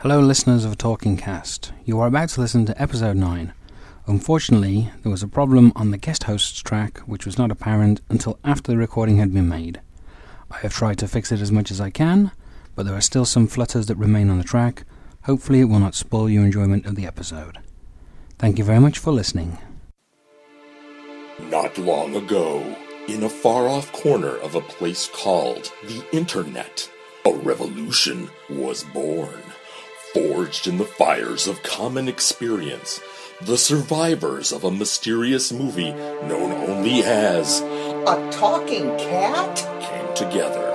Hello, listeners of Talking Cast. You are about to listen to episode 9. Unfortunately, there was a problem on the guest hosts track which was not apparent until after the recording had been made. I have tried to fix it as much as I can, but there are still some flutters that remain on the track. Hopefully, it will not spoil your enjoyment of the episode. Thank you very much for listening. Not long ago, in a far off corner of a place called the Internet, a revolution was born. Forged in the fires of common experience, the survivors of a mysterious movie known only as A talking cat? came together.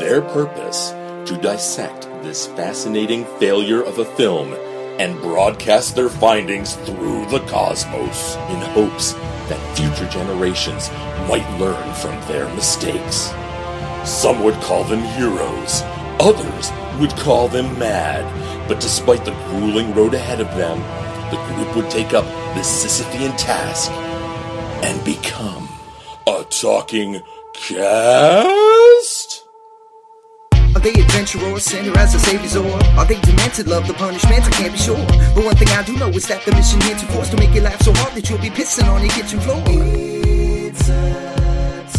Their purpose to dissect this fascinating failure of a film and broadcast their findings through the cosmos in hopes that future generations might learn from their mistakes. Some would call them heroes, others would call them mad, but despite the grueling road ahead of them, the group would take up the Sisyphean task and become a talking cast? Are they adventurers, sinner as a savior's or Are they demented, love the punishment? I can't be sure. But one thing I do know is that the mission here to force to make you laugh so hard that you'll be pissing on your kitchen floor. It's a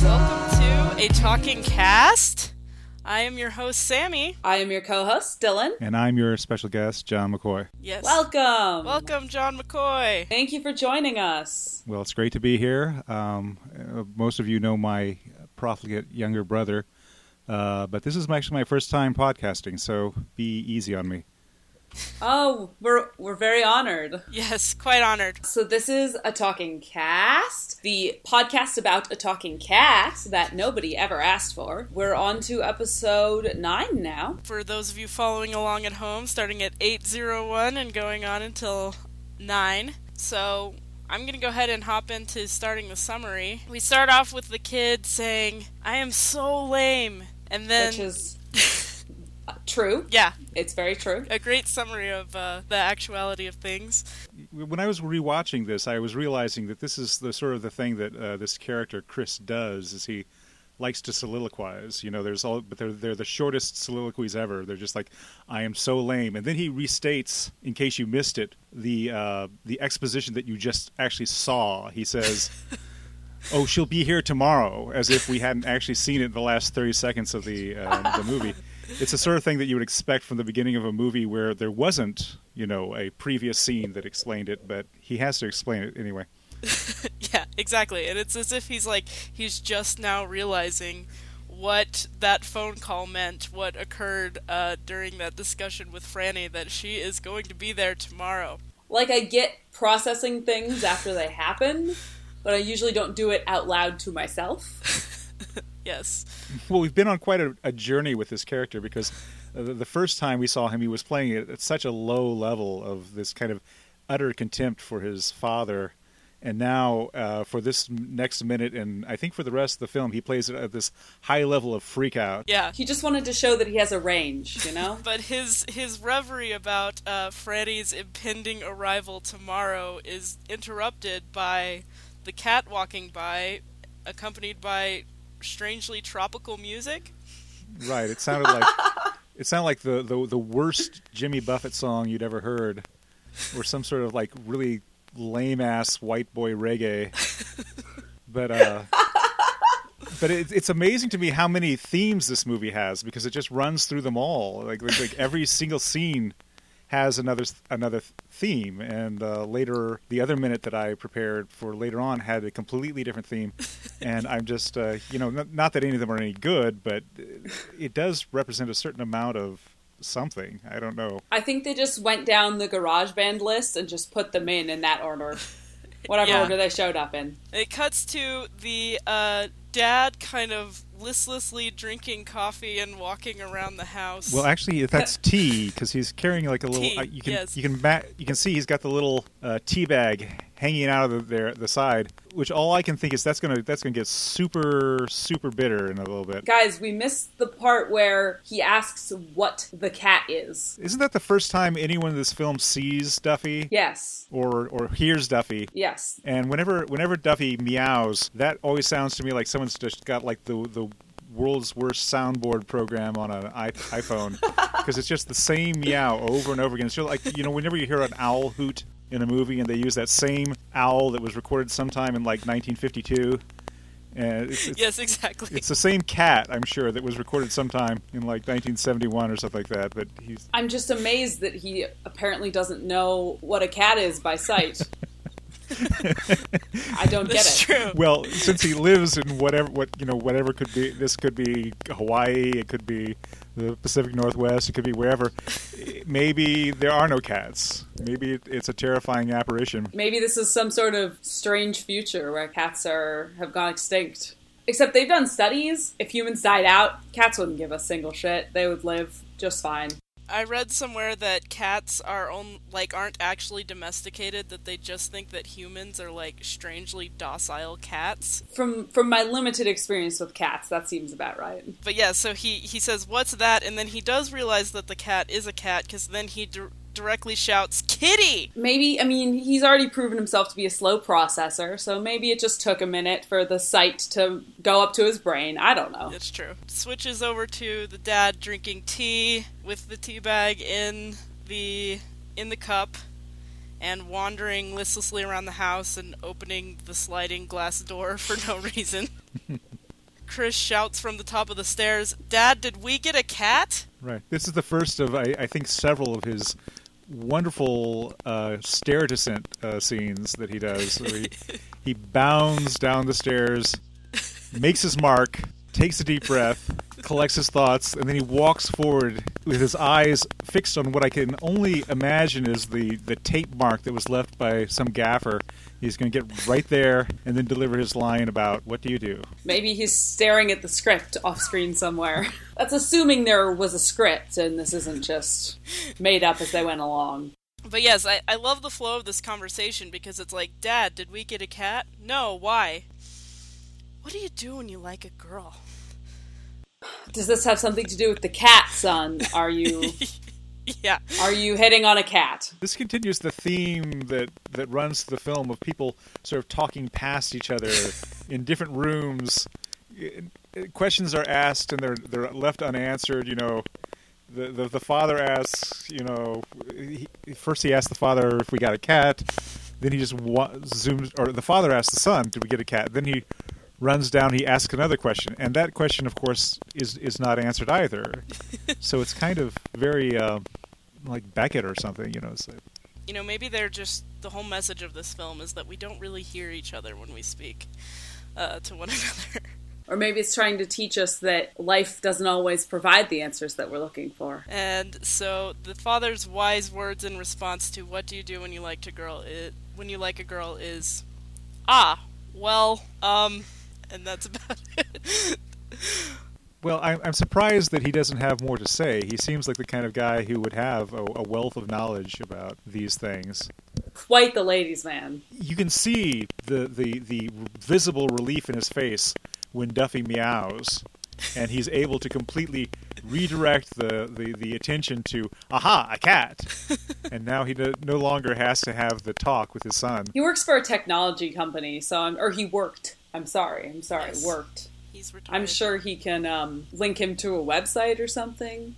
Welcome to a talking cast. I am your host, Sammi. I am your co-host, Dylan. And I'm your special guest, John McCoy. Yes. Welcome. Welcome, John McCoy. Thank you for joining us. Well, it's great to be here. Um, uh, most of you know my profligate younger brother, uh, but this is actually my first time podcasting, so be easy on me. Oh, we're we're very honored. Yes, quite honored. So this is a talking cast, the podcast about a talking cat that nobody ever asked for. We're on to episode 9 now. For those of you following along at home, starting at 801 and going on until 9. So I'm going to go ahead and hop into starting the summary. We start off with the kid saying, I am so lame. And then. which is true. yeah, It's very true. a great summary of uh, the actuality of things. When I was rewatching this, I was realizing that this is the sort of the thing that uh, this character Chris does. Is he likes to soliloquize? You know, there's all, but they're they're the shortest soliloquies ever. They're just like, "I am so lame," and then he restates, in case you missed it, the uh, the exposition that you just actually saw. He says. Oh, she'll be here tomorrow, as if we hadn't actually seen it in the last thirty seconds of the uh, the movie. It's the sort of thing that you would expect from the beginning of a movie where there wasn't, you know, a previous scene that explained it, but he has to explain it anyway. Yeah, exactly. And it's as if he's like he's just now realizing what that phone call meant, what occurred uh, during that discussion with Franny, that she is going to be there tomorrow. Like I get processing things after they happen, but I usually don't do it out loud to myself. Yes. Well, we've been on quite a, a journey with this character because uh, the, the first time we saw him, he was playing it at such a low level of this kind of utter contempt for his father. And now, uh, for this next minute, and I think for the rest of the film, he plays it at this high level of freak out. Yeah. He just wanted to show that he has a range, you know? But his his reverie about uh, Franny's impending arrival tomorrow is interrupted by the cat walking by, accompanied by strangely tropical music. Right. It sounded like it sounded like the, the the worst Jimmy Buffett song you'd ever heard, or some sort of like really lame ass white boy reggae. But uh, but it, it's amazing to me how many themes this movie has because it just runs through them all. Like like, like every single scene has another another theme, and uh, later the other minute that I prepared for later on had a completely different theme. And I'm just uh, you know not, not that any of them are any good, but it does represent a certain amount of something. I don't know. I think they just went down the GarageBand list and just put them in in that order. Whatever Yeah. order they showed up in. It cuts to the uh, dad kind of listlessly drinking coffee and walking around the house. Well, actually, that's tea because he's carrying like a little. Tea, uh, you can yes. you can ma- you can see he's got the little uh, tea bag hanging out of the, there the side. Which all I can think is that's gonna that's gonna get super super bitter in a little bit. Guys, we missed the part where he asks what the cat is. Isn't that the first time anyone in this film sees Duffy Yes. or or hears Duffy? Yes. And whenever whenever Duffy meows, that always sounds to me like someone's just got like the the world's worst soundboard program on an iPhone because it's just the same meow over and over again. It's just like you know, whenever you hear an owl hoot in a movie and they use that same owl that was recorded sometime in like 1952. And it's, it's, Yes, exactly. it's the same cat, I'm sure, that was recorded sometime in like 1971 or something like that. But he's I'm just amazed that he apparently doesn't know what a cat is by sight. I don't get it. true. well, since he lives in whatever what you know whatever could be this could be Hawaii, it could be the Pacific Northwest, it could be wherever. Maybe there are no cats. Maybe it's a terrifying apparition. Maybe this is some sort of strange future where cats are have gone extinct. Except they've done studies. If humans died out, cats wouldn't give a single shit. They would live just fine. I read somewhere that cats are on like aren't actually domesticated that they just think that humans are like strangely docile cats. From from my limited experience with cats, that seems about right. But yeah, so he he says what's that and then he does realize that the cat is a cat cuz then he directly shouts kitty. Maybe I mean he's already proven himself to be a slow processor, so maybe it just took a minute for the sight to go up to his brain. I don't know. It's true. Switches over to the dad drinking tea with the tea bag in the in the cup and wandering listlessly around the house and opening the sliding glass door for no reason. Chris shouts from the top of the stairs, "Dad, did we get a cat?" Right. This is the first of I, I think several of his wonderful uh, stair descent uh, scenes that he does. he, he bounds down the stairs, makes his mark, takes a deep breath, collects his thoughts, and then he walks forward with his eyes fixed on what I can only imagine is the, the tape mark that was left by some gaffer. He's going to get right there and then deliver his line about what do you do? Maybe he's staring at the script off screen somewhere. That's assuming there was a script and this isn't just made up as they went along. But yes, I, I love the flow of this conversation because it's like, Dad, did we get a cat? No, why? What do you do when you like a girl? Does this have something to do with the cat, son? Are you Yeah. are you hitting on a cat? This continues the theme that, that runs through the film of people sort of talking past each other in different rooms. Questions are asked and they're they're left unanswered. You know, the the, the father asks. You know, he, first he asks the father if we got a cat. Then he just wa- zooms, or the father asks the son, "Did we get a cat?" Then he runs down. He asks another question, and that question, of course, is is not answered either. so it's kind of very uh, like Beckett or something. You know, like, You know, maybe they're just the whole message of this film is that we don't really hear each other when we speak uh, to one another. Or maybe it's trying to teach us that life doesn't always provide the answers that we're looking for. And so the father's wise words in response to "What do you do when you like a girl?" It when you like a girl is, "Ah, well, um," and that's about it. Well, I'm, I'm surprised that he doesn't have more to say. He seems like the kind of guy who would have a, a wealth of knowledge about these things. Quite the ladies' man. You can see the, the, the visible relief in his face when Duffy meows, and he's able to completely redirect the, the, the attention to, aha, a cat. and now he no, no longer has to have the talk with his son. He works for a technology company, so I'm, or he worked. I'm sorry. I'm sorry. Yes. Worked. He's retired. I'm sure he can um, link him to a website or something.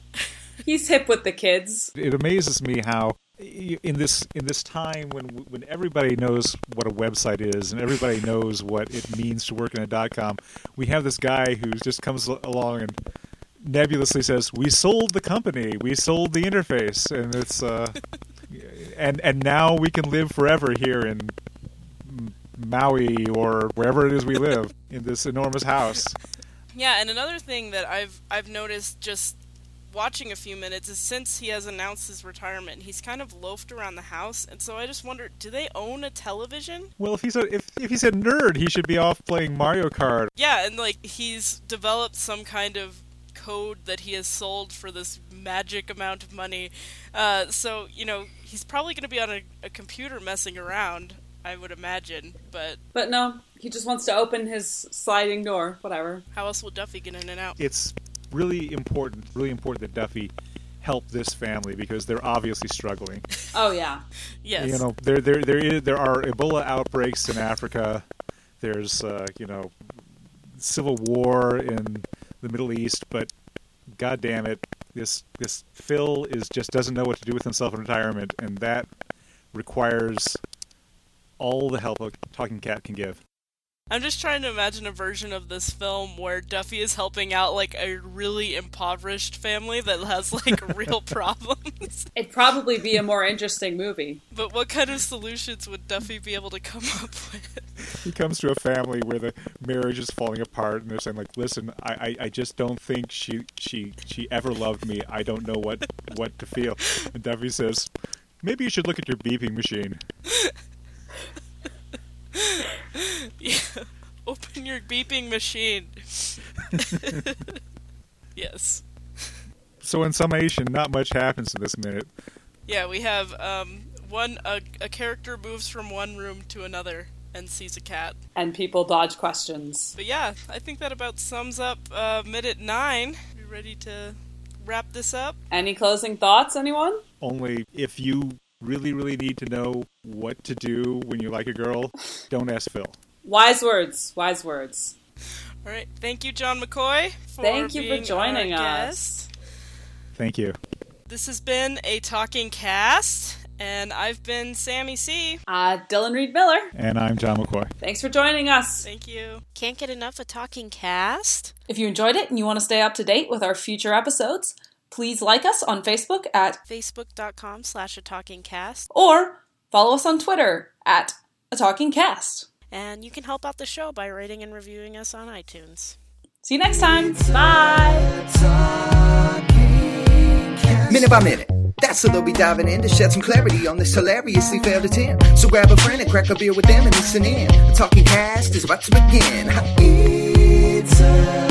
He's hip with the kids. It amazes me how in this in this time when when everybody knows what a website is and everybody knows what it means to work in a dot com, we have this guy who just comes along and nebulously says, "We sold the company, we sold the interface," and it's uh, and and now we can live forever here in Maui or wherever it is we live in this enormous house. Yeah, and another thing that I've I've noticed just watching a few minutes is since he has announced his retirement, he's kind of loafed around the house, and so I just wonder, do they own a television? Well, if he's a if if he's a nerd, he should be off playing Mario Kart. Yeah, and like he's developed some kind of code that he has sold for this magic amount of money. Uh, so you know he's probably going to be on a, a computer messing around. I would imagine, but But no, he just wants to open his sliding door. Whatever. how else will Duffy get in and out? it's really important, really important that Duffy help this family because they're obviously struggling. Oh yeah. Yes. You know, there there there is there are Ebola outbreaks in Africa. There's uh, you know civil war in the Middle East, but god damn it, this this Phil is just doesn't know what to do with himself in retirement, and that requires all the help a talking cat can give. I'm just trying to imagine a version of this film where Duffy is helping out like a really impoverished family that has like real problems. It'd probably be a more interesting movie. But what kind of solutions would Duffy be able to come up with? He comes to a family where the marriage is falling apart, and they're saying like, "Listen, I, I, I just don't think she she she ever loved me. I don't know what what to feel." And Duffy says, "Maybe you should look at your beeping machine." yeah. Open your beeping machine. yes. So in summation, not much happens in this minute. Yeah, we have um, one a, a character moves from one room to another and sees a cat. And people dodge questions. But yeah, I think that about sums up uh, minute nine. We ready to wrap this up? Any closing thoughts, anyone? Only if you really, really need to know what to do when you like a girl, don't ask Phil. Wise words. Wise words. All right. Thank you, John McCoy. For Thank you for joining us. Thank you. This has been a talking cast, and I've been Sammi C. Uh, Dylan Reed Miller. And I'm John McCoy. Thanks for joining us. Thank you. Can't get enough of talking cast. If you enjoyed it and you want to stay up to date with our future episodes, please like us on Facebook at Facebook.com slash a talking cast. or follow us on Twitter at a talking cast. And you can help out the show by rating and reviewing us on iTunes. See you next time. Bye. Minute by minute. That's so they'll be diving in to shed some clarity on this hilariously failed attempt. So grab a friend and crack a beer with them and listen in. The talking cast is about to begin. It's a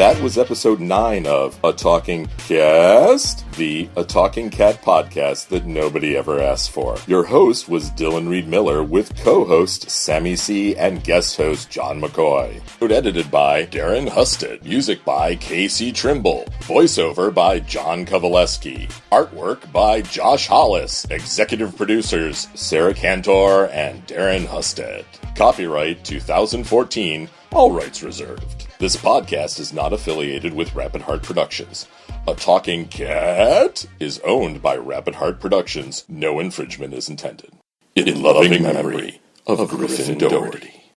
That was episode 9 of A Talking Cast, the A Talking Cat podcast that nobody ever asked for. Your host was Dylan Reed Miller with co host Sammi C and guest host John McCoy. Edited by Darren Husted. Music by Casey Trimble. Voiceover by John Kovaleski. Artwork by Josh Hollis. Executive producers Sarah Cantor and Darren Husted. Copyright 2014. All rights reserved. This podcast is not affiliated with Rapid Heart Productions. A Talking Cat is owned by Rapid Heart Productions. No infringement is intended. In loving memory of Griffin Doherty.